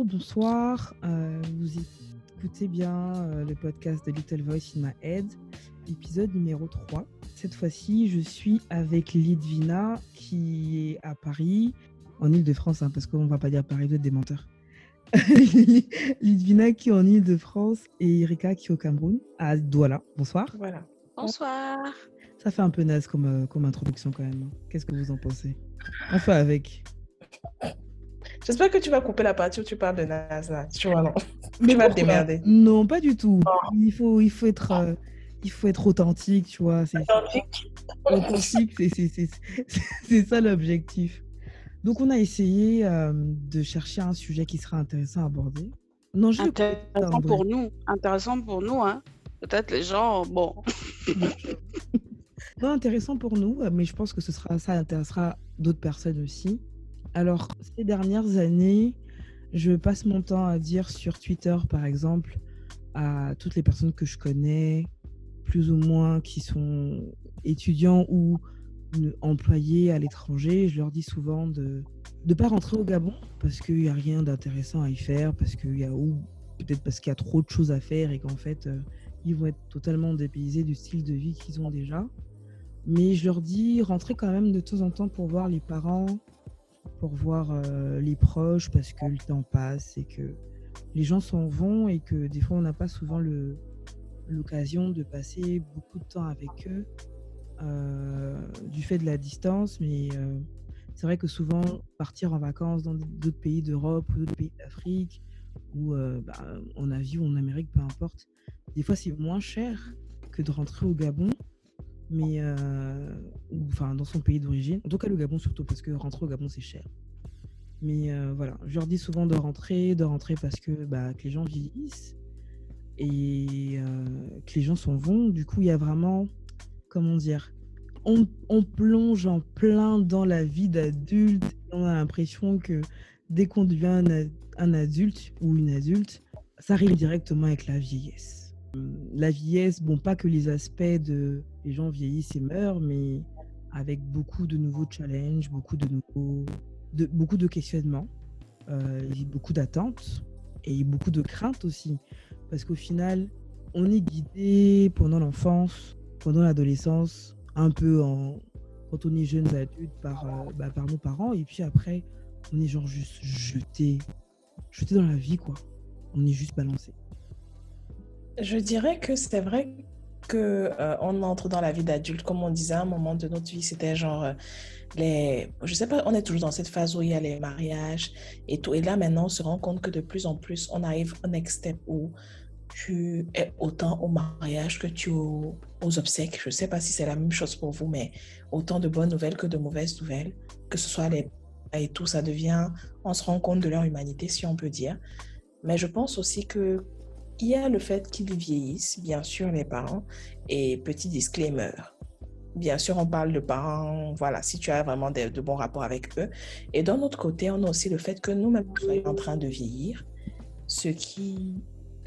Bonjour, bonsoir. Euh, vous écoutez bien euh, le podcast de Little Voice in My Head, épisode numéro 3. Cette fois-ci, je suis avec Lidvina qui est à Paris, en Ile-de-France, hein, parce qu'on ne va pas dire Paris, vous êtes des menteurs. Lidvina qui est en Ile-de-France et Erika qui est au Cameroun, à Douala. Bonsoir. Voilà. Bonsoir. Ça fait un peu naze comme, euh, comme introduction quand même. Qu'est-ce que vous en pensez? Enfin avec. J'espère que tu vas couper la partie où tu parles de NASA. Tu vois, non Tu vas te démerder. Non, pas du tout. Il, faut, il, faut être, euh, il faut être authentique, tu vois. Authentique. Authentique, c'est ça l'objectif. Donc, on a essayé euh, de chercher un sujet qui sera intéressant à aborder. Non, je intéressant pour nous. Intéressant pour nous, hein. Peut-être les gens, bon. non, intéressant pour nous, mais je pense que ce sera, ça intéressera d'autres personnes aussi. Alors, ces dernières années, je passe mon temps à dire sur Twitter, par exemple, à toutes les personnes que je connais, plus ou moins qui sont étudiants ou employés à l'étranger, je leur dis souvent de ne pas rentrer au Gabon parce qu'il n'y a rien d'intéressant à y faire, parce qu'il y a ou peut-être parce qu'il y a trop de choses à faire et qu'en fait euh, ils vont être totalement dépaysés du style de vie qu'ils ont déjà. Mais je leur dis rentrer quand même de temps en temps pour voir les parents, pour voir euh, les proches parce que le temps passe et que les gens s'en vont et que des fois on n'a pas souvent l'occasion de passer beaucoup de temps avec eux euh, du fait de la distance. Mais euh, c'est vrai que souvent partir en vacances dans d'autres pays d'Europe ou d'autres pays d'Afrique ou bah, en Asie ou en Amérique, peu importe, des fois c'est moins cher que de rentrer au Gabon mais euh, enfin dans son pays d'origine. En tout cas, le Gabon surtout, parce que rentrer au Gabon, c'est cher. Mais euh, voilà, je leur dis souvent de rentrer, de rentrer parce que, bah, que les gens vieillissent et euh, que les gens s'en vont. Du coup, il y a vraiment, comment dire, on, on, plonge en plein dans la vie d'adulte. On a l'impression que dès qu'on devient un, un adulte ou une adulte, ça arrive directement avec la vieillesse la vieillesse, bon, pas que les aspects de les gens vieillissent et meurent, mais avec beaucoup de nouveaux challenges, beaucoup de nouveaux, de, beaucoup de questionnements, euh, beaucoup d'attentes et beaucoup de craintes aussi, parce qu'au final, on est guidé pendant l'enfance, pendant l'adolescence, un peu en quand on est jeune adulte par, euh, bah, par nos parents, et puis après, on est genre juste jeté, jeté dans la vie, quoi. On est juste balancé. Je dirais que c'est vrai que euh, on entre dans la vie d'adulte, comme on disait à un moment de notre vie, c'était genre euh, les, je sais pas, on est toujours dans cette phase où il y a les mariages et tout. Et là maintenant, on se rend compte que de plus en plus, on arrive au next step où tu es autant au mariage que tu aux, aux obsèques. Je sais pas si c'est la même chose pour vous, mais autant de bonnes nouvelles que de mauvaises nouvelles, que ce soit les et tout, ça devient, on se rend compte de leur humanité, si on peut dire. Mais je pense aussi que il y a le fait qu'ils vieillissent, bien sûr, les parents. Et petit disclaimer, bien sûr, on parle de parents, voilà, si tu as vraiment de, bons rapports avec eux. Et d'un autre côté, on a aussi le fait que nous-mêmes, nous sommes en train de vieillir, ce qui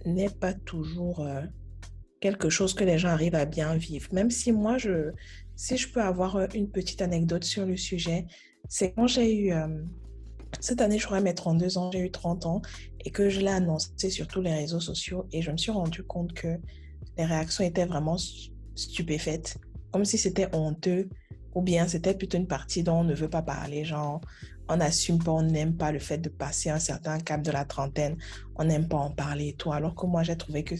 n'est pas toujours euh, quelque chose que les gens arrivent à bien vivre. Même si moi, je, si je peux avoir euh, une petite anecdote sur le sujet, c'est quand j'ai eu... Euh, cette année, je crois mes 32 ans, j'ai eu 30 ans et que je l'ai annoncé sur tous les réseaux sociaux et je me suis rendu compte que les réactions étaient vraiment stupéfaites, comme si c'était honteux ou bien c'était plutôt une partie dont on ne veut pas parler, genre on n'assume pas, on n'aime pas le fait de passer un certain cap de la trentaine, on n'aime pas en parler et tout, alors que moi j'ai trouvé que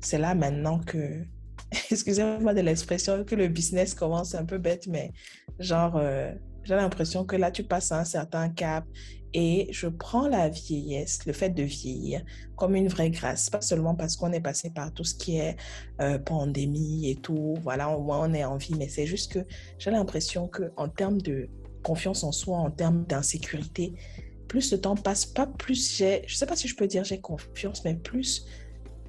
c'est là maintenant que, excusez-moi de l'expression, que le business commence un peu bête, mais genre... Euh, j'ai l'impression que là, tu passes à un certain cap et je prends la vieillesse, le fait de vieillir, comme une vraie grâce. Pas seulement parce qu'on est passé par tout ce qui est euh, pandémie et tout. Voilà, au moins on est en vie, mais c'est juste que j'ai l'impression qu'en termes de confiance en soi, en termes d'insécurité, plus le temps passe, pas plus j'ai, je sais pas si je peux dire j'ai confiance, mais plus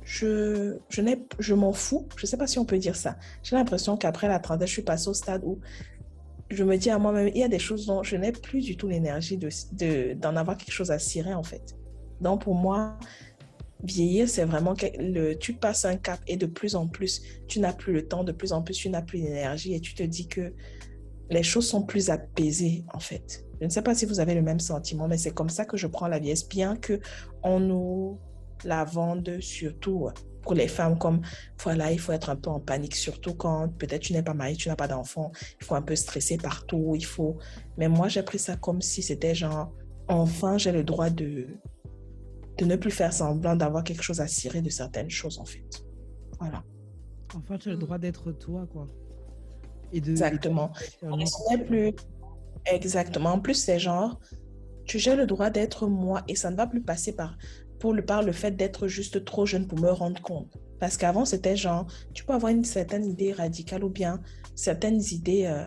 je, je, je m'en fous. Je sais pas si on peut dire ça. J'ai l'impression qu'après la trentaine, je suis passée au stade où je me dis à moi-même, il y a des choses dont je n'ai plus du tout l'énergie d'en de, d'en avoir quelque chose à cirer, en fait. Donc, pour moi, vieillir, c'est vraiment que tu passes un cap et de plus en plus, tu n'as plus le temps, de plus en plus, tu n'as plus l'énergie et tu te dis que les choses sont plus apaisées, en fait. Je ne sais pas si vous avez le même sentiment, mais c'est comme ça que je prends la vieillesse, bien que on nous la vende surtout pour les femmes comme voilà, il faut être un peu en panique, surtout quand peut-être tu n'es pas marié, tu n'as pas d'enfant, il faut un peu stresser partout, il faut. Mais moi, j'ai pris ça comme si c'était genre, enfin, j'ai le droit de, de ne plus faire semblant d'avoir quelque chose à cirer de certaines choses, en fait. Voilà. Enfin, tu as le droit d'être toi, quoi. Et de, Exactement. ce n'est plus Exactement. En plus, c'est genre, tu j'ai le droit d'être moi et ça ne va plus passer par, pour le, par le fait d'être juste trop jeune pour me rendre compte. Parce qu'avant, c'était genre, tu peux avoir une certaine idée radicale ou bien certaines idées, euh,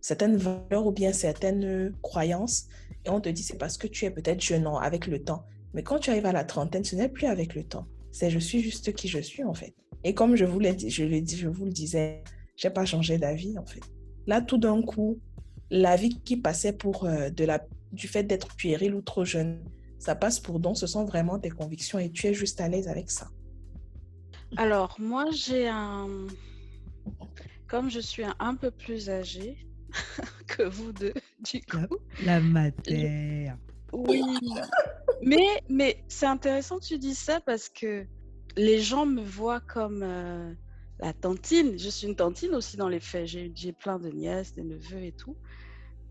certaines valeurs ou bien certaines croyances. Et on te dit, c'est parce que tu es peut-être jeune avec le temps. Mais quand tu arrives à la trentaine, ce n'est plus avec le temps. C'est je suis juste qui je suis, en fait. Et comme je vous je, dit, je vous le disais, j'ai pas changé d'avis, en fait. Là, tout d'un coup, la vie qui passait pour euh, de la, du fait d'être puéril ou trop jeune, ça passe pour don. Ce sont vraiment tes convictions et tu es juste à l'aise avec ça. Alors, moi, j'ai un. Comme je suis un, peu plus âgée que vous deux, du coup. La, matière. Oui. mais mais c'est intéressant que tu dis ça parce que les gens me voient comme. Euh, la tantine. Je suis une tantine aussi dans les faits. J'ai plein de nièces, des neveux et tout.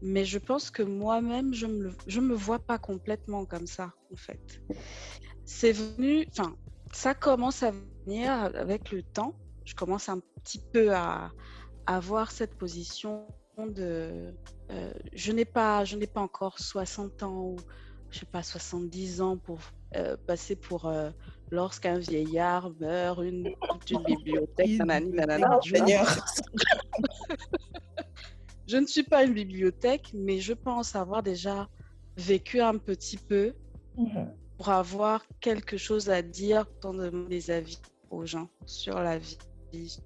Mais je pense que moi-même, je me, je me vois pas complètement comme ça, en fait. C'est venu, enfin, ça commence à venir avec le temps. Je commence un petit peu à, avoir cette position de. Euh, je n'ai pas, je n'ai pas encore 60 ans ou je sais pas 70 ans pour euh, passer pour euh, lorsqu'un vieillard meurt, une, une bibliothèque, nanani, nanana, je ne suis pas une bibliothèque, mais je pense avoir déjà vécu un petit peu pour avoir quelque chose à dire dans des avis aux gens sur la vie,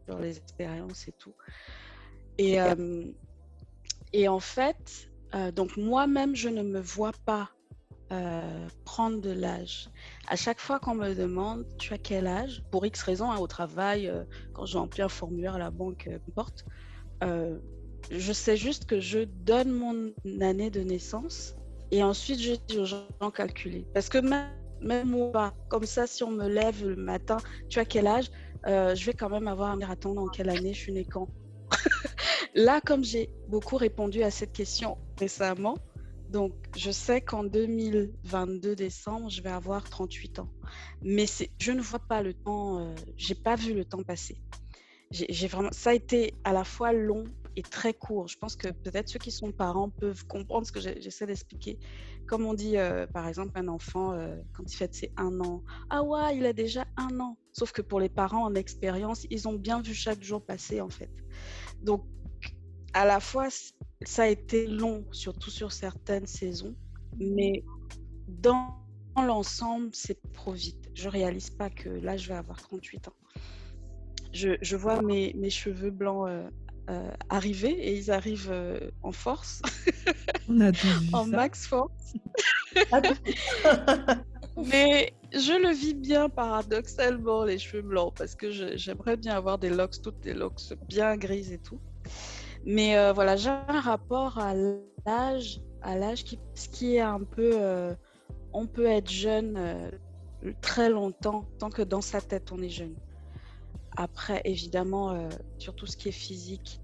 sur les expériences et tout. Et, euh, et en fait, donc moi-même, je ne me vois pas euh, prendre de l'âge. À chaque fois qu'on me demande tu as quel âge, pour X raisons, hein, au travail, euh, quand j'ai rempli un formulaire à la banque, euh, porte, je sais juste que je donne mon année de naissance et ensuite je dis aux gens calculer. Parce que même, moi, comme ça, si on me lève le matin, tu as quel âge, je vais quand même avoir à me dans quelle année? Je suis né quand? Là, comme j'ai beaucoup répondu à cette question récemment, donc, je sais qu'en 2022 décembre, je vais avoir 38 ans. Mais je ne vois pas le temps, euh, j'ai pas vu le temps passer. J'ai vraiment, ça a été à la fois long et très court. Je pense que peut-être ceux qui sont parents peuvent comprendre ce que j'essaie d'expliquer. Comme on dit, euh, par exemple, un enfant, euh, quand il fête ses un an, ah ouais, il a déjà un an. Sauf que pour les parents en expérience, ils ont bien vu chaque jour passer, en fait. Donc, à la fois, ça a été long, surtout sur certaines saisons, mais dans l'ensemble, c'est trop vite. Je réalise pas que là, je vais avoir 38 ans. Je, vois mes, mes, cheveux blancs euh, euh, arriver et ils arrivent euh, en force, en max force. Mais je le vis bien paradoxalement, les cheveux blancs, parce que j'aimerais bien avoir des locks, toutes des locks bien grises et tout. Mais euh, voilà, j'ai un rapport à l'âge, à l'âge qui, ce qui est un peu, euh, on peut être jeune très longtemps tant que dans sa tête on est jeune. Après, évidemment, sur tout ce qui est physique,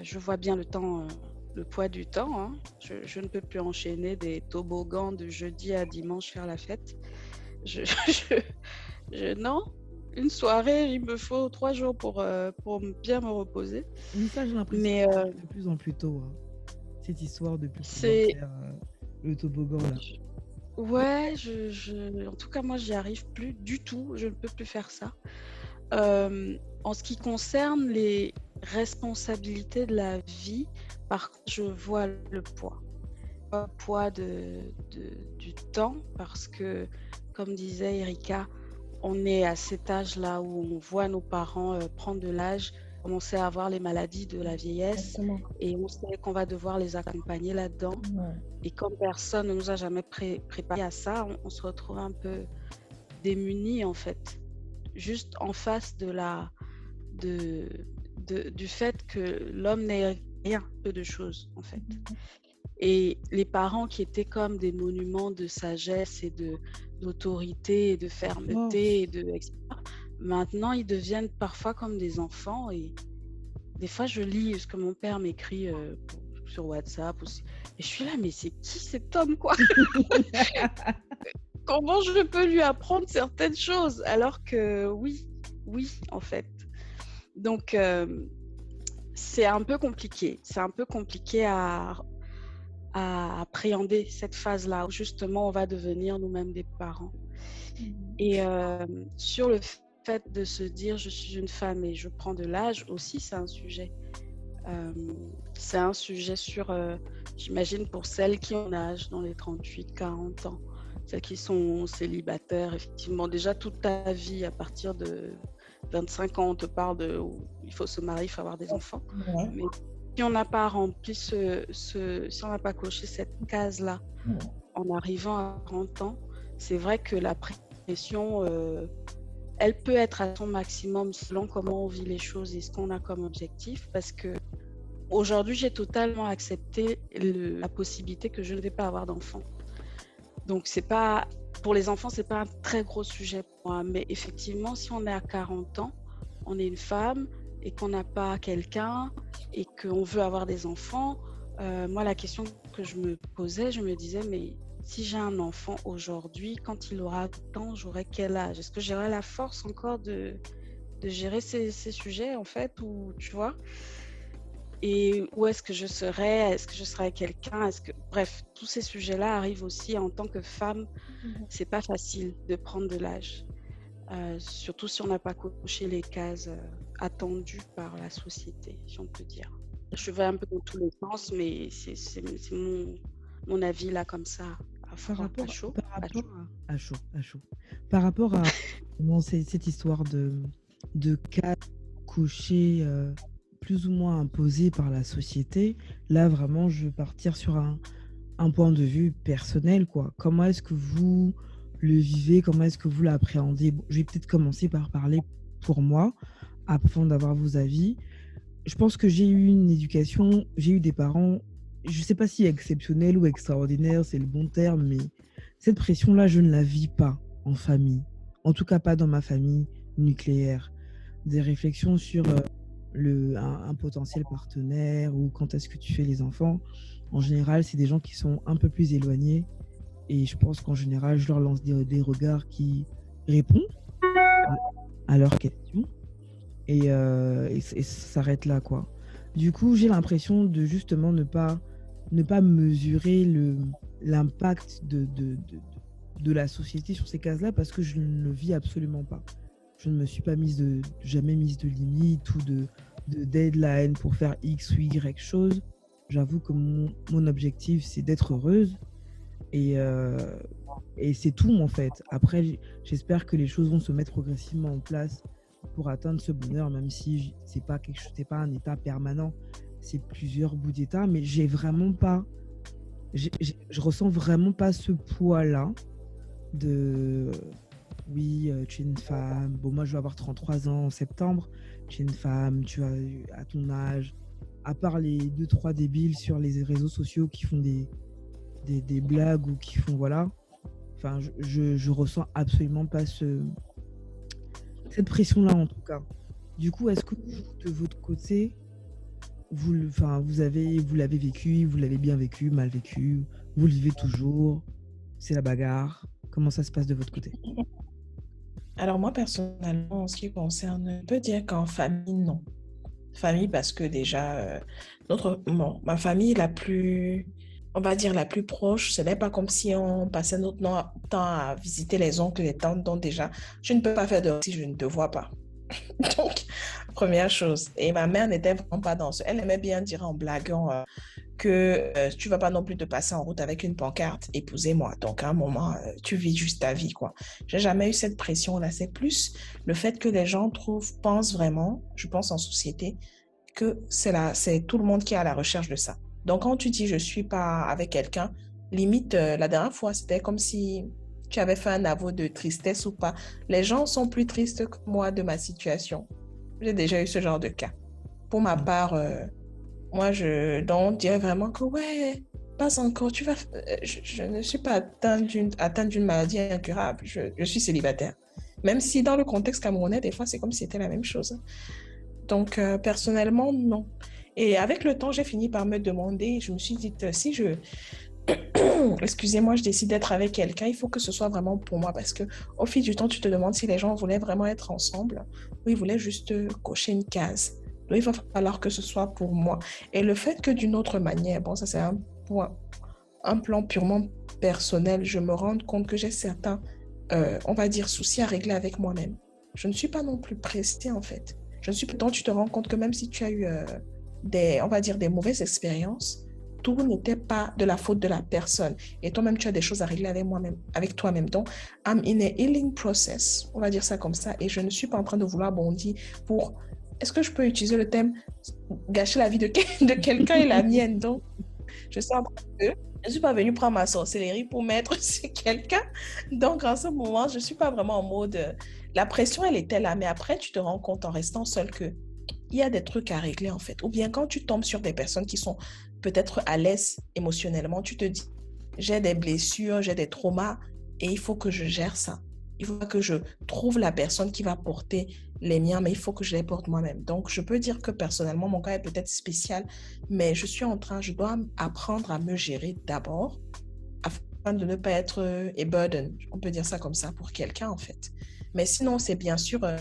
je vois bien le temps, le poids du temps. Hein. Je, je, ne peux plus enchaîner des toboggans de jeudi à dimanche faire la fête. Je, je, je non, une soirée, il me faut trois jours pour, euh, pour bien me reposer. Mais ça, j'ai l'impression Mais, euh, de plus en plus tôt. Hein. Cette histoire de plus c'est... Faire, euh, le toboggan là. Ouais, je, je... en tout cas, moi, j'y arrive plus du tout. Je ne peux plus faire ça. En ce qui concerne les responsabilités de la vie, par contre, je vois le poids. Le poids de, de, du temps, parce que, comme disait Erika, on est à cet âge-là où on voit nos parents euh, prendre de l'âge, commencer à avoir les maladies de la vieillesse et on sait qu'on va devoir les accompagner là-dedans. Et comme personne ne nous a jamais préparé à ça, on, se retrouve un peu démunis en fait, juste en face de la, de, du fait que l'homme n'est rien, peu de choses en fait. Et les parents qui étaient comme des monuments de sagesse et de d'autorité et de fermeté et de etc. Maintenant, ils deviennent parfois comme des enfants et des fois je lis ce que mon père m'écrit euh, sur WhatsApp aussi. Et je suis là, mais c'est qui cet homme quoi? Comment je peux lui apprendre certaines choses alors que oui, oui en fait. Donc euh, c'est un peu compliqué. C'est un peu compliqué à à appréhender cette phase-là où justement on va devenir nous-mêmes des parents. Mmh. Et euh, sur le fait de se dire je suis une femme et je prends de l'âge aussi, c'est un sujet. Euh, c'est un sujet sur, j'imagine, pour celles qui ont âge dans les 38-40 ans, qui sont célibataires, effectivement, déjà toute ta vie à partir de 25 ans, on te parle de il faut se marier, il faut avoir des enfants. Mais si on n'a pas rempli ce, si on n'a pas coché cette case-là en arrivant à 30 ans, c'est vrai que la pression, euh, elle peut être à son maximum selon comment on vit les choses et ce qu'on a comme objectif. Parce que aujourd'hui, j'ai totalement accepté la possibilité que je ne vais pas avoir d'enfants. Donc c'est pas pour les enfants, c'est pas un très gros sujet pour moi. Mais effectivement, si on est à 40 ans, on est une femme, et qu'on n'a pas quelqu'un et qu'on veut avoir des enfants, euh, moi, la question que je me posais, je me disais, mais si j'ai un enfant aujourd'hui, quand il aura temps, j'aurai quel âge? Est-ce que j'aurai la force encore de, de gérer ces, ces, sujets, en fait, ou tu vois? Et où est-ce que je serai Est-ce que je serai quelqu'un? Est-ce que Bref, tous ces sujets-là arrivent aussi en tant que femme. Mmh c'est pas facile de prendre de l'âge. Euh, surtout si on n'a pas coché les cases euh, attendues par la société, si on peut dire. Je vais un peu dans tous les sens, mais c'est mon, mon, avis là comme ça, à, par rapport, à chaud. Par rapport à, chaud. à, chaud, Par rapport à cette histoire de, de cas couchés euh, plus ou moins imposés par la société, là vraiment je veux partir sur un, un point de vue personnel. quoi. Comment est-ce que vous le vivez? Comment est-ce que vous l'appréhendez? Je vais peut-être commencer par parler pour moi, afin d'avoir vos avis. Je pense que j'ai eu une éducation, j'ai eu des parents, je ne sais pas si exceptionnel ou extraordinaire, c'est le bon terme, mais cette pression-là, je ne la vis pas en famille. En tout cas, pas dans ma famille nucléaire. Des réflexions sur euh, le, un, potentiel partenaire ou quand est-ce que tu fais les enfants. En général, c'est des gens qui sont un peu plus éloignés et je pense qu'en général, je leur lance des, regards qui répondent à, leurs questions. Euh, et, ça s'arrête là, quoi. Du coup, j'ai l'impression de justement ne pas, ne pas mesurer l'impact de, de, de, de, la société sur ces cases-là parce que je ne le vis absolument pas. Je ne me suis pas mise de, jamais mise de limite ou de, de deadline pour faire X ou Y chose. J'avoue que mon, objectif, c'est d'être heureuse et, euh, et c'est tout en fait. Après, j'espère que les choses vont se mettre progressivement en place pour atteindre ce bonheur, même si pas quelque chose, c'est pas un état permanent, c'est plusieurs bouts d'état. Mais j'ai vraiment pas, je ressens vraiment pas ce poids-là de oui, euh, tu es une femme. Bon, moi, je vais avoir 33 ans en septembre. Tu es une femme, tu as à ton âge. À part les deux, trois débiles sur les réseaux sociaux qui font des, des, blagues ou qui font voilà. Enfin, je, je, ressens absolument pas ce, cette pression-là en tout cas. Du coup, est-ce que de votre côté, vous, enfin, vous avez, vous l'avez vécu, vous l'avez bien vécu, mal vécu, vous le vivez toujours, c'est la bagarre. Comment ça se passe de votre côté? Alors moi personnellement, en ce qui concerne, je peux dire qu'en famille, non. Famille parce que déjà, euh, notre, bon, ma famille la plus on va dire, la plus proche. Ce n'est pas comme si on passait notre temps à visiter les oncles et les tantes. Donc déjà, je ne peux pas faire de si je ne te vois pas. Donc, première chose. Et ma mère n'était vraiment pas dans ce. Elle aimait bien dire en blaguant euh, que tu euh, tu vas pas non plus te passer en route avec une pancarte, épousez-moi. Donc, à un moment, euh, tu vis juste ta vie, quoi. J'ai jamais eu cette pression-là. C'est plus le fait que les gens trouvent, pensent vraiment, je pense en société, que c'est c'est tout le monde qui est à la recherche de ça. Donc, quand tu dis je suis pas avec quelqu'un, limite, euh, la dernière fois, c'était comme si tu avais fait un aveu de tristesse ou pas. Les gens sont plus tristes que moi de ma situation. J'ai déjà eu ce genre de cas. Pour ma mm. part, euh, moi, je donc, dirais vraiment que ouais, Pas encore. Tu vas... Euh, je, ne suis pas atteinte d'une maladie incurable. Je, suis célibataire. Même si dans le contexte camerounais, des fois, c'est comme si c'était la même chose. Donc, euh, personnellement, non. Et avec le temps, j'ai fini par me demander, je me suis dit, euh, si je, excusez-moi, je décide d'être avec quelqu'un, il faut que ce soit vraiment pour moi parce que au fil du temps, tu te demandes si les gens voulaient vraiment être ensemble ou ils voulaient juste cocher une case. Il va falloir que ce soit pour moi. Et le fait que d'une autre manière, bon, ça c'est un point, un plan purement personnel, je me rends compte que j'ai certains, euh, on va dire, soucis à régler avec moi-même. Je ne suis pas non plus pressée en fait. Je ne suis pas. tu te rends compte que même si tu as eu euh, des, on va dire, des mauvaises expériences, tout n'était pas de la faute de la personne. Et toi-même, tu as des choses à régler avec moi-même, avec toi-même. Donc, I'm in a healing process. On va dire ça comme ça. Et je ne suis pas en train de vouloir bondir pour. Est-ce que je peux utiliser le thème gâcher la vie de, de quelqu'un et la mienne? Donc, je train de. Je ne suis pas venue prendre ma sorcellerie pour mettre sur quelqu'un. Donc, en ce moment, je ne suis pas vraiment en mode. La pression, elle était là. Mais après, tu te rends compte en restant seul que il y a des trucs à régler en fait. Ou bien quand tu tombes sur des personnes qui sont peut-être à l'aise émotionnellement, tu te dis, j'ai des blessures, j'ai des traumas et il faut que je gère ça. Il faut que je trouve la personne qui va porter les miens, mais il faut que je les porte moi-même. Donc, je peux dire que personnellement, mon cas est peut-être spécial, mais je suis en train, je dois apprendre à me gérer d'abord afin de ne pas être euh, a burden. On peut dire ça comme ça pour quelqu'un, en fait. Mais sinon, c'est bien sûr, euh,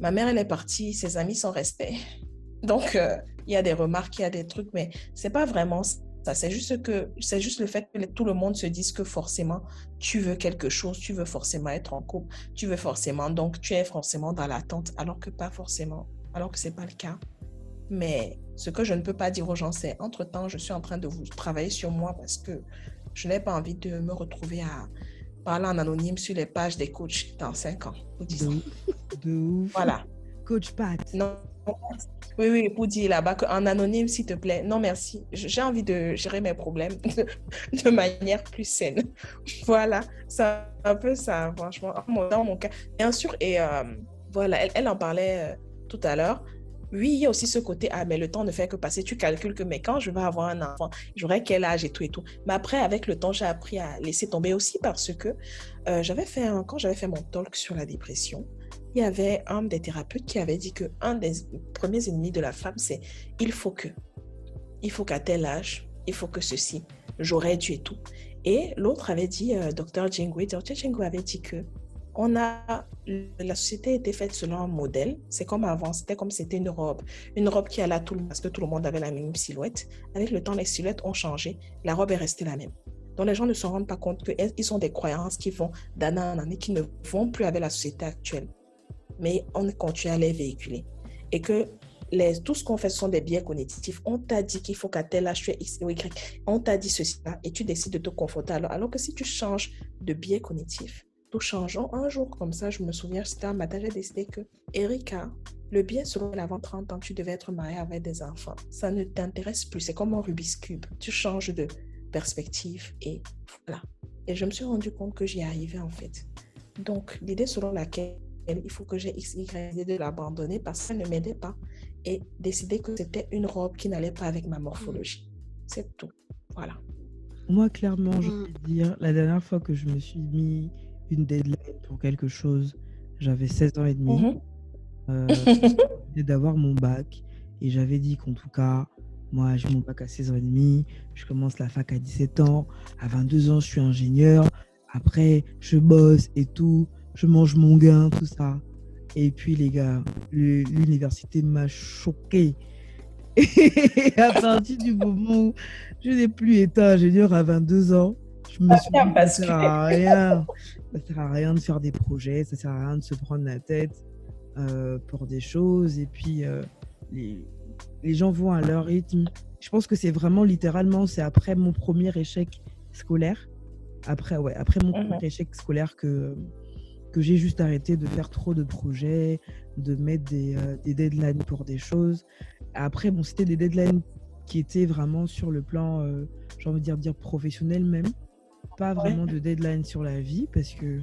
ma mère, elle est partie, ses amis sont restés. Donc, euh, il y a des remarques, il y a des trucs, mais c'est pas vraiment ça. C'est juste que c'est juste le fait que tout le monde se dise que forcément tu veux quelque chose, tu veux forcément être en couple, tu veux forcément, donc tu es forcément dans l'attente, alors que pas forcément, alors que c'est pas le cas. Mais ce que je ne peux pas dire aux gens, c'est entre temps, je suis en train de vous travailler sur moi parce que je n'ai pas envie de me retrouver à parler en anonyme sur les pages des coachs dans 5 ans ou 10 ans. De ouf. Voilà. Coach Pat. Non, oui, oui, pour dire là-bas qu'en anonyme, s'il te plaît. Non, merci. J'ai envie de gérer mes problèmes de, manière plus saine. Voilà, c'est un peu ça, franchement. Dans mon cas, bien sûr, et euh, voilà, elle, en parlait euh, tout à l'heure. Oui, il y a aussi ce côté, ah, mais le temps ne fait que passer. Tu calcules que, mais quand je vais avoir un enfant, j'aurai quel âge et tout et tout. Mais après, avec le temps, j'ai appris à laisser tomber aussi parce que euh, j'avais fait quand j'avais fait mon talk sur la dépression, il y avait un des thérapeutes qui avait dit que un des premiers ennemis de la femme, c'est il faut que. Il faut qu'à tel âge, il faut que ceci, j'aurais dû et tout. Et l'autre avait dit, euh, Dr. Jingwe, Dr. Jingwe avait dit que on a, la société était faite selon un modèle. C'est comme avant, c'était comme c'était une robe. Une robe qui allait à tout le monde parce que tout le monde avait la même silhouette. Avec le temps, les silhouettes ont changé. La robe est restée la même. Donc les gens ne se rendent pas compte qu'ils ont des croyances qui vont d'année en année, qui ne vont plus avec la société actuelle mais on continue à les véhiculer. Et que les, tout ce qu'on fait sont des biais cognitifs. On t'a dit qu'il faut qu'à tel âge tu es X ou Y. On t'a dit ceci là et tu décides de te confronter alors. Alors que si tu changes de biais cognitif, tout change. Un jour comme ça, je me souviens, c'était un matin, j'ai décidé que, Erika, le bien serait avant 30 ans, tu devais être mariée avec des enfants. Ça ne t'intéresse plus. C'est comme un Rubik's Cube. Tu changes de perspective et voilà. Et je me suis rendu compte que j'y arrivais en fait. Donc, l'idée selon laquelle il faut que j'ai X, Y, de l'abandonner parce que ça ne m'aidait pas et décider que c'était une robe qui n'allait pas avec ma morphologie. C'est tout. Voilà. Moi, clairement, je mm. peux dire, la dernière fois que je me suis mis une deadline pour quelque chose, j'avais 16 ans et demi. Mm-hmm. Euh, d'avoir mon bac et j'avais dit qu'en tout cas, moi, j'ai mon bac à 16 ans et demi, je commence la fac à 17 ans, à 22 ans, je suis ingénieur, après, je bosse et tout je mange mon gain, tout ça. Et puis, les gars, l'université m'a choqué. Et à partir du moment où je n'ai plus été ingénieur à 22 ans, je me suis dit, ça sert à rien. Ça sert à rien de faire des projets, ça sert à rien de se prendre la tête euh, pour des choses. Et puis, euh, les, les gens vont à leur rythme. Je pense que c'est vraiment littéralement, c'est après mon premier échec scolaire, après, ouais, après mon mhm. premier échec scolaire que que j'ai juste arrêté de faire trop de projets, de mettre des, euh, des deadlines pour des choses. Après, bon, c'était des deadlines qui étaient vraiment sur le plan, euh, j'ai envie de dire, dire professionnel même. Pas vraiment de deadline sur la vie parce que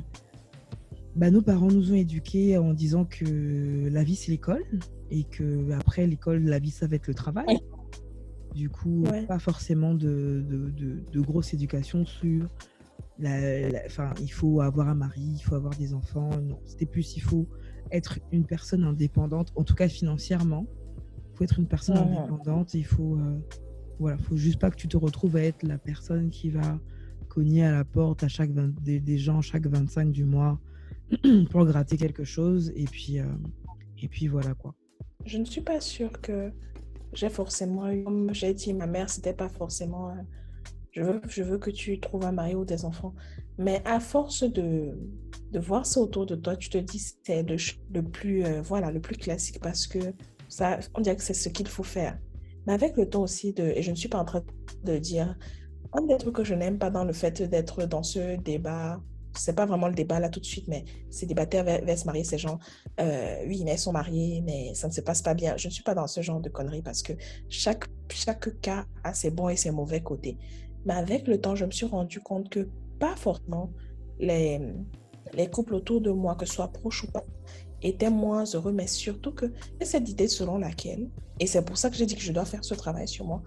bah, nos parents nous ont éduqués en disant que la vie c'est l'école et que après l'école, la vie ça va être le travail. Du coup, pas forcément de, de, de, grosse éducation sur la, il faut avoir un mari, il faut avoir des enfants. Non, c'était plus il faut être une personne indépendante, en tout cas financièrement. Il faut être une personne indépendante. Il faut, euh, voilà, faut juste pas que tu te retrouves à être la personne qui va cogner à la porte à chaque des, gens chaque 25 du mois pour gratter quelque chose. Et puis, euh, et puis voilà quoi. Je ne suis pas sûre que j'ai forcément eu, comme j'ai dit, ma mère, c'était pas forcément. Je, veux, que tu trouves un mari ou des enfants. Mais à force de, de voir ça autour de toi, tu te dis c'est le, le, plus, euh, voilà, le plus classique parce que ça, on dirait que c'est ce qu'il faut faire. Mais avec le temps aussi, de, et je ne suis pas en train de dire, un des trucs que je n'aime pas dans le fait d'être dans ce débat c'est pas vraiment le débat là tout de suite, mais ces débatteurs veulent se marier, ces gens, euh, oui, mais ils sont mariés, mais ça ne se passe pas bien. Je ne suis pas dans ce genre de conneries parce que chaque, chaque cas a ses bons et ses mauvais côtés. Mais avec le temps, je me suis rendu compte que pas forcément les, les couples autour de moi, que ce soit proches ou pas, étaient moins heureux, mais surtout que cette idée selon laquelle, et c'est pour ça que j'ai dit que je dois faire ce travail sur moi,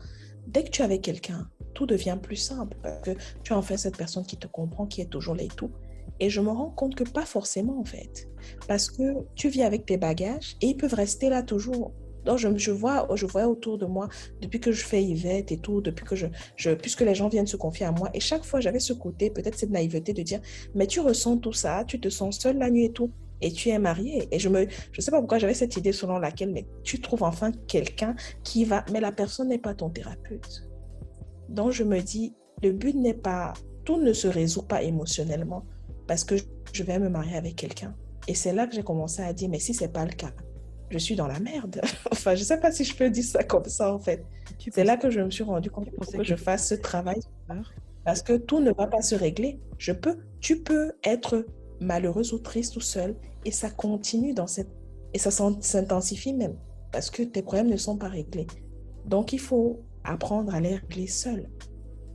dès que tu es avec quelqu'un, tout devient plus simple parce que tu as en fait cette personne qui te comprend, qui est toujours là et tout. Et je me rends compte que pas forcément en fait. Parce que tu vis avec tes bagages et ils peuvent rester là toujours. Donc je, vois, je vois autour de moi, depuis que je fais Yvette et tout, depuis que je, puisque les gens viennent se confier à moi, et chaque fois j'avais ce côté, peut-être cette naïveté de dire, mais tu ressens tout ça, tu te sens seule la nuit et tout et tu es marié. Et je me, je sais pas pourquoi j'avais cette idée selon laquelle, mais tu trouves enfin quelqu'un qui va, mais la personne n'est pas ton thérapeute. Donc je me dis, le but n'est pas, tout ne se résout pas émotionnellement parce que je vais me marier avec quelqu'un. Et c'est là que j'ai commencé à dire, mais si c'est pas le cas, je suis dans la merde. enfin, je sais pas si je peux dire ça comme ça en fait. C'est là que je me suis rendu compte que, que je fasse ce travail parce que tout ne va pas se régler. Je peux, tu peux être malheureuse ou triste ou seule et ça continue dans cette et ça s'intensifie même parce que tes problèmes ne sont pas réglés. Donc il faut apprendre à les régler seul.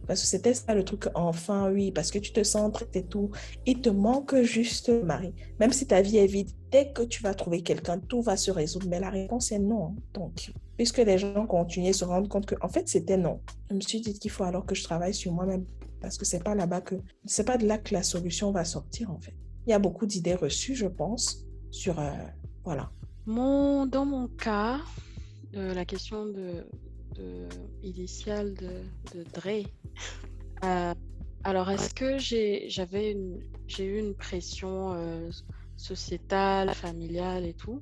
Parce que c'était ça le truc, enfin oui, parce que tu te sens triste et tout. Il te manque juste mari. Même si ta vie est vide, dès que tu vas trouver quelqu'un, tout va se résoudre. Mais la réponse est non. Donc, puisque les gens continuent à se rendre compte que, en fait, c'était non. Je me suis dit qu'il faut alors que je travaille sur moi-même. Parce que c'est pas là-bas que, c'est pas de là que la solution va sortir, en fait. Il y a beaucoup d'idées reçues, je pense, sur, euh, voilà. Mon, dans mon cas, euh, la question de, initiale de, de Dre. Euh, alors, est-ce que j'avais j'ai eu une pression euh, sociétale, familiale et tout?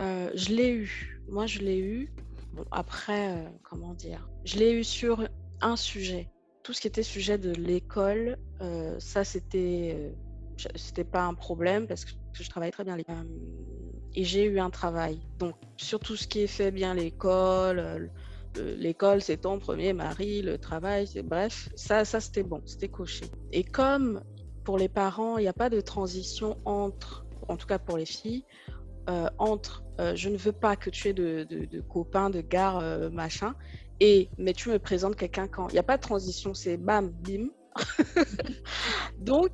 Euh, Je l'ai eu. Moi, je l'ai eu. Bon, après, comment dire? Je l'ai eu sur un sujet. Tout ce qui était sujet de l'école, ça, c'était c'était pas un problème parce que je travaillais très bien et j'ai eu un travail. Donc, sur tout ce qui est fait bien l'école, l'école, c'est ton premier mari, le travail, bref, ça, ça c'était bon, c'était coché. Et comme pour les parents, il n'y a pas de transition entre, en tout cas pour les filles, euh, entre euh, je ne veux pas que tu aies de, copains, de gars, euh, machin, et mais tu me présentes quelqu'un quand? Il n'y a pas de transition, c'est bam, bim. Donc,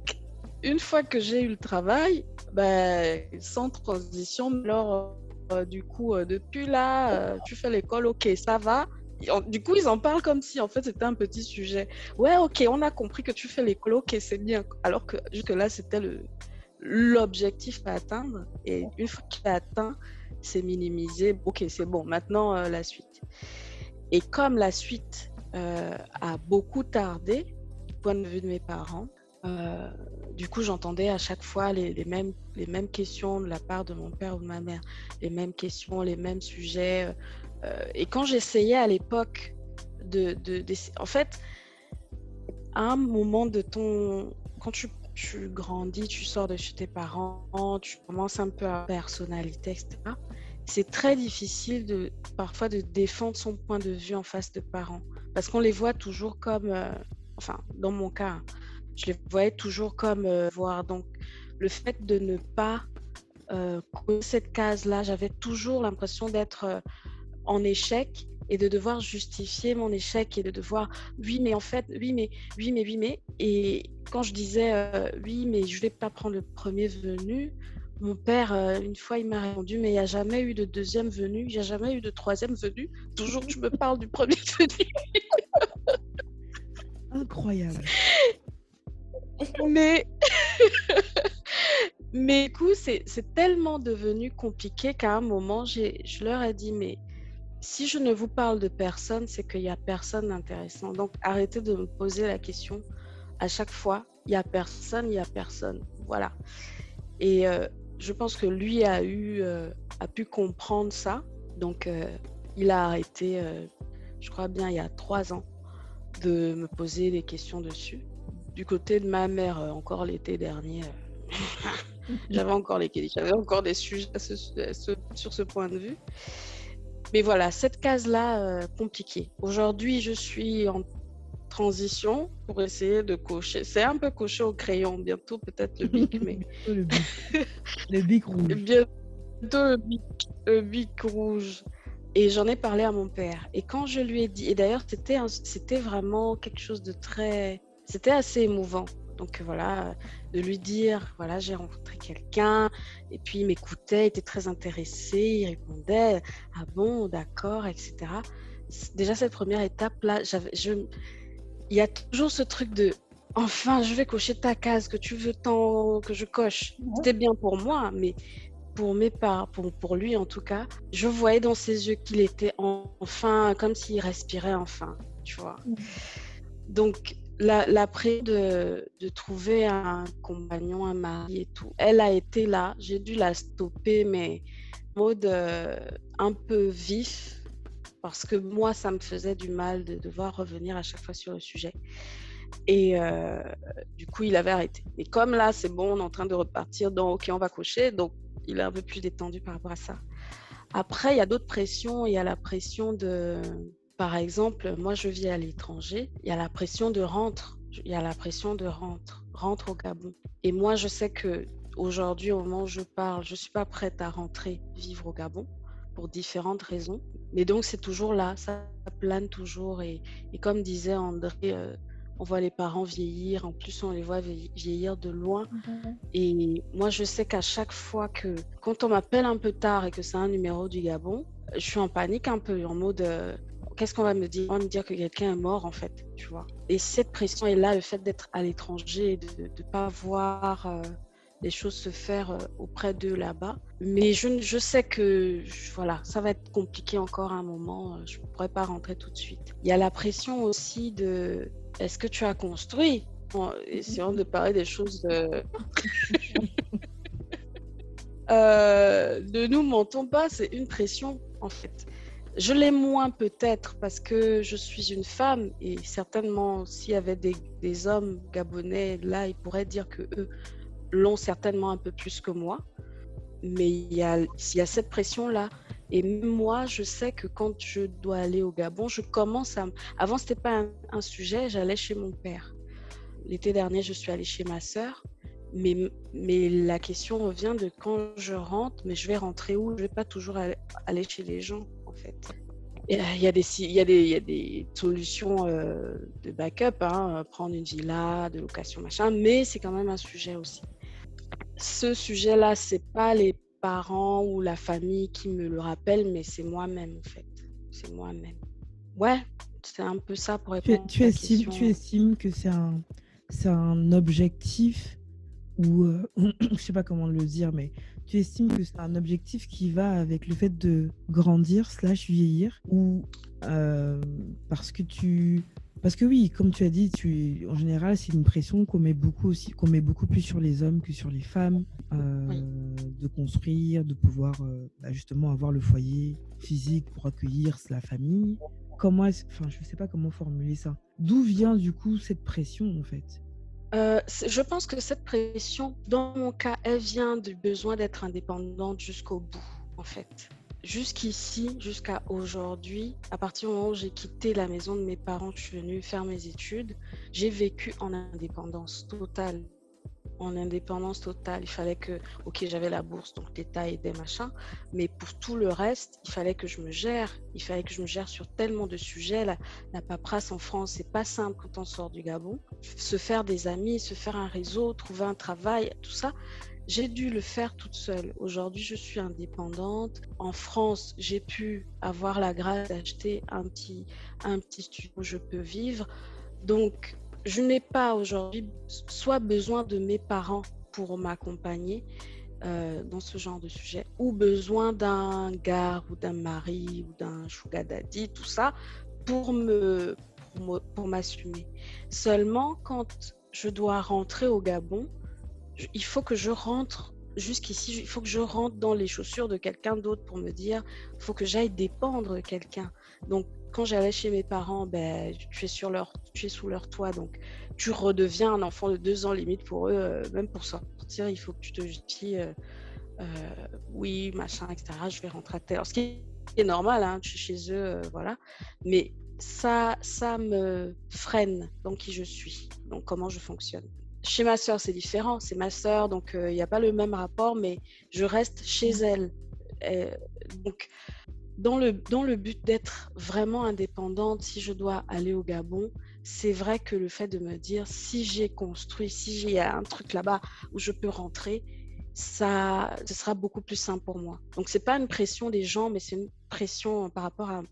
une fois que j'ai eu le travail, ben, sans transition, alors euh, du coup, euh, depuis là, euh, tu fais l'école, ok, ça va. Du coup, ils en parlent comme si en fait c'était un petit sujet. Ouais, ok, on a compris que tu fais l'école, ok, c'est bien. Alors que jusque-là, c'était l'objectif à atteindre. Et une fois qu'il est atteint, c'est minimisé. Ok, c'est bon, maintenant la suite. Et comme la suite a beaucoup tardé, du point de vue de mes parents, euh, du coup, j'entendais à chaque fois les, mêmes, les mêmes questions de la part de mon père ou de ma mère, les mêmes questions, les mêmes sujets. Euh, et quand j'essayais à l'époque de, de, En fait, à un moment de ton... Quand tu, tu, grandis, tu sors de chez tes parents, tu commences un peu à personnalité, etc. C'est très difficile de, parfois de défendre son point de vue en face de parents. Parce qu'on les voit toujours comme... Euh, enfin, dans mon cas, hein, je les voyais toujours comme euh, voir. Donc, le fait de ne pas euh, cette case-là, j'avais toujours l'impression d'être euh, en échec et de devoir justifier mon échec et de devoir, oui, mais en fait, oui, mais, oui, mais, oui, mais. Et quand je disais, oui, mais je vais pas prendre le premier venu, Mon père, euh, une fois, il m'a répondu, mais il n'y a jamais eu de deuxième venue, il n'y a jamais eu de troisième venue. Toujours je me parle du premier venu. Incroyable. Mais, mais du coup, c'est tellement devenu compliqué qu'à un moment, je leur ai dit, mais si je ne vous parle de personne, c'est qu'il n'y a personne d'intéressant. Donc, arrêtez de me poser la question à chaque fois. Il n'y a personne, il n'y a personne. Voilà. Et euh, je pense que lui a, eu, euh, a pu comprendre ça. Donc, euh, il a arrêté, je crois bien, il y a trois ans, de me poser des questions dessus. Du côté de ma mère, encore l'été dernier, j'avais encore, les, j'avais encore des sujets sur ce point de vue. Mais voilà, cette case-là, euh, compliquée. Aujourd'hui, je suis en transition pour essayer de cocher. C'est un peu coché au crayon, bientôt peut-être le bic, mais... le bic. le bic rouge. Bientôt le bic, le bic rouge. Et j'en ai parlé à mon père. Et quand je lui ai dit, et d'ailleurs, c'était, c'était vraiment quelque chose de très... C'était assez émouvant. Donc voilà, de lui dire, voilà, j'ai rencontré quelqu'un, et puis il m'écoutait, il était très intéressé, il répondait, ah bon, d'accord, etc. Déjà cette première étape-là, je, il y a toujours ce truc de, enfin, je vais cocher ta case que tu veux tant que je coche. C'était bien pour moi, mais pour mes parents, pour, pour lui en tout cas, je voyais dans ses yeux qu'il était enfin, comme s'il respirait enfin, tu vois. Donc, la, la de, de, trouver un compagnon, un mari et tout, elle a été là. J'ai dû la stopper, mais mode euh, un peu vif, parce que moi, ça me faisait du mal de devoir revenir à chaque fois sur le sujet. Et euh, du coup, il avait arrêté. Et comme là, c'est bon, on est en train de repartir, donc OK, on va cocher. Donc, il est un peu plus détendu par rapport à ça. Après, il y a d'autres pressions. Il y a la pression de par exemple, moi, je vis à l'étranger. Il y a la pression de rentre. Il y a la pression de rentre, rentre au Gabon. Et moi, je sais que aujourd'hui, au moment où je parle, je suis pas prête à rentrer vivre au Gabon pour différentes raisons. Mais donc, c'est toujours là, ça plane toujours. Et, comme disait André, euh, on voit les parents vieillir, en plus on les voit vieillir de loin. Mhm. Et moi, je sais qu'à chaque fois que, quand on m'appelle un peu tard et que c'est un numéro du Gabon, je suis en panique un peu, en mode, euh, qu'est-ce qu'on va me dire? On va me dire que quelqu'un est mort, en fait, tu vois. Et cette pression est là, le fait d'être à l'étranger, de ne pas voir euh, les choses se faire euh, auprès d'eux là-bas. Mais je, sais que voilà, ça va être compliqué encore un moment. Euh, je ne pourrais pas rentrer tout de suite. Il y a la pression aussi de est-ce que tu as construit? En essayant de parler des choses de. ne nous mentons pas, c'est une pression en fait. Je l'ai moins peut-être parce que je suis une femme et certainement s'il y avait des, hommes gabonais là, ils pourraient dire que eux l'ont certainement un peu plus que moi. Mais il y a, cette pression-là. Et moi, je sais que quand je dois aller au Gabon, je commence à... Avant, ce n'était pas un, un sujet, j'allais chez mon père. L'été dernier, je suis allée chez ma sœur. Mais, mais la question revient de quand je rentre, mais je vais rentrer où? Je ne vais pas toujours aller chez les gens fait. Il y, a des, il, y a des, il y a des solutions euh, de backup, hein, prendre une villa, de location, machin, mais c'est quand même un sujet aussi. Ce sujet-là, c'est pas les parents ou la famille qui me le rappellent, mais c'est moi-même en fait. C'est moi-même. Ouais, c'est un peu ça pour répondre. Tu, tu, estimes, tu estimes que c'est un, c'est un objectif ou euh, je sais pas comment le dire, mais tu estimes que c'est un objectif qui va avec le fait de grandir slash vieillir ou euh, parce que tu parce que oui comme tu as dit tu en général c'est une pression qu'on met beaucoup aussi qu'on met beaucoup plus sur les hommes que sur les femmes euh, de construire de pouvoir euh, bah, justement avoir le foyer physique pour accueillir la famille. Comment enfin je sais pas comment formuler ça. D'où vient du coup cette pression en fait? Euh, je pense que cette pression, dans mon cas, elle vient du besoin d'être indépendante jusqu'au bout, en fait. Jusqu'ici, jusqu'à aujourd'hui, à partir du moment où j'ai quitté la maison de mes parents, je suis venue faire mes études, j'ai vécu en indépendance totale en indépendance totale. Il fallait que, ok, j'avais la bourse, donc l'État aidait, machin, mais pour tout le reste, il fallait que je me gère. Il fallait que je me gère sur tellement de sujets. La, la paperasse en France, c'est pas simple quand on sort du Gabon. Se faire des amis, se faire un réseau, trouver un travail, tout ça. j'ai dû le faire toute seule. Aujourd'hui, je suis indépendante. En France, j'ai pu avoir la grâce d'acheter un petit, un petit studio où je peux vivre. Donc, je n'ai pas aujourd'hui soit besoin de mes parents pour m'accompagner euh, dans ce genre de sujet, ou besoin d'un gars ou d'un mari ou d'un sugar daddy, tout ça, pour me pour m'assumer. Seulement, quand je dois rentrer au Gabon, il faut que je rentre jusqu'ici, il faut que je rentre dans les chaussures de quelqu'un d'autre pour me dire, il faut que j'aille dépendre quelqu'un. Donc, quand j'allais chez mes parents, ben, tu, es sur leur, tu es sous leur toit, donc tu redeviens un enfant de deux ans limite pour eux, euh, même pour sortir, il faut que tu te justifies, euh, euh, oui, machin, etc. Je vais rentrer à terre. Ce qui est normal, hein, je suis chez eux, voilà. Mais ça, ça me freine dans qui je suis, donc comment je fonctionne. Chez ma sœur, c'est différent. C'est ma sœur, donc il n'y a pas le même rapport, mais je reste chez elle. donc, dans le, dans le but d'être vraiment indépendante, si je dois aller au Gabon, c'est vrai que le fait de me dire si j'ai construit, si j'ai un truc là-bas où je peux rentrer, ça, ce sera beaucoup plus simple pour moi. Donc, c'est pas une pression des gens, mais c'est une pression par rapport à,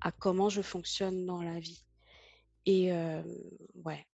à, comment je fonctionne dans la vie. Et ouais,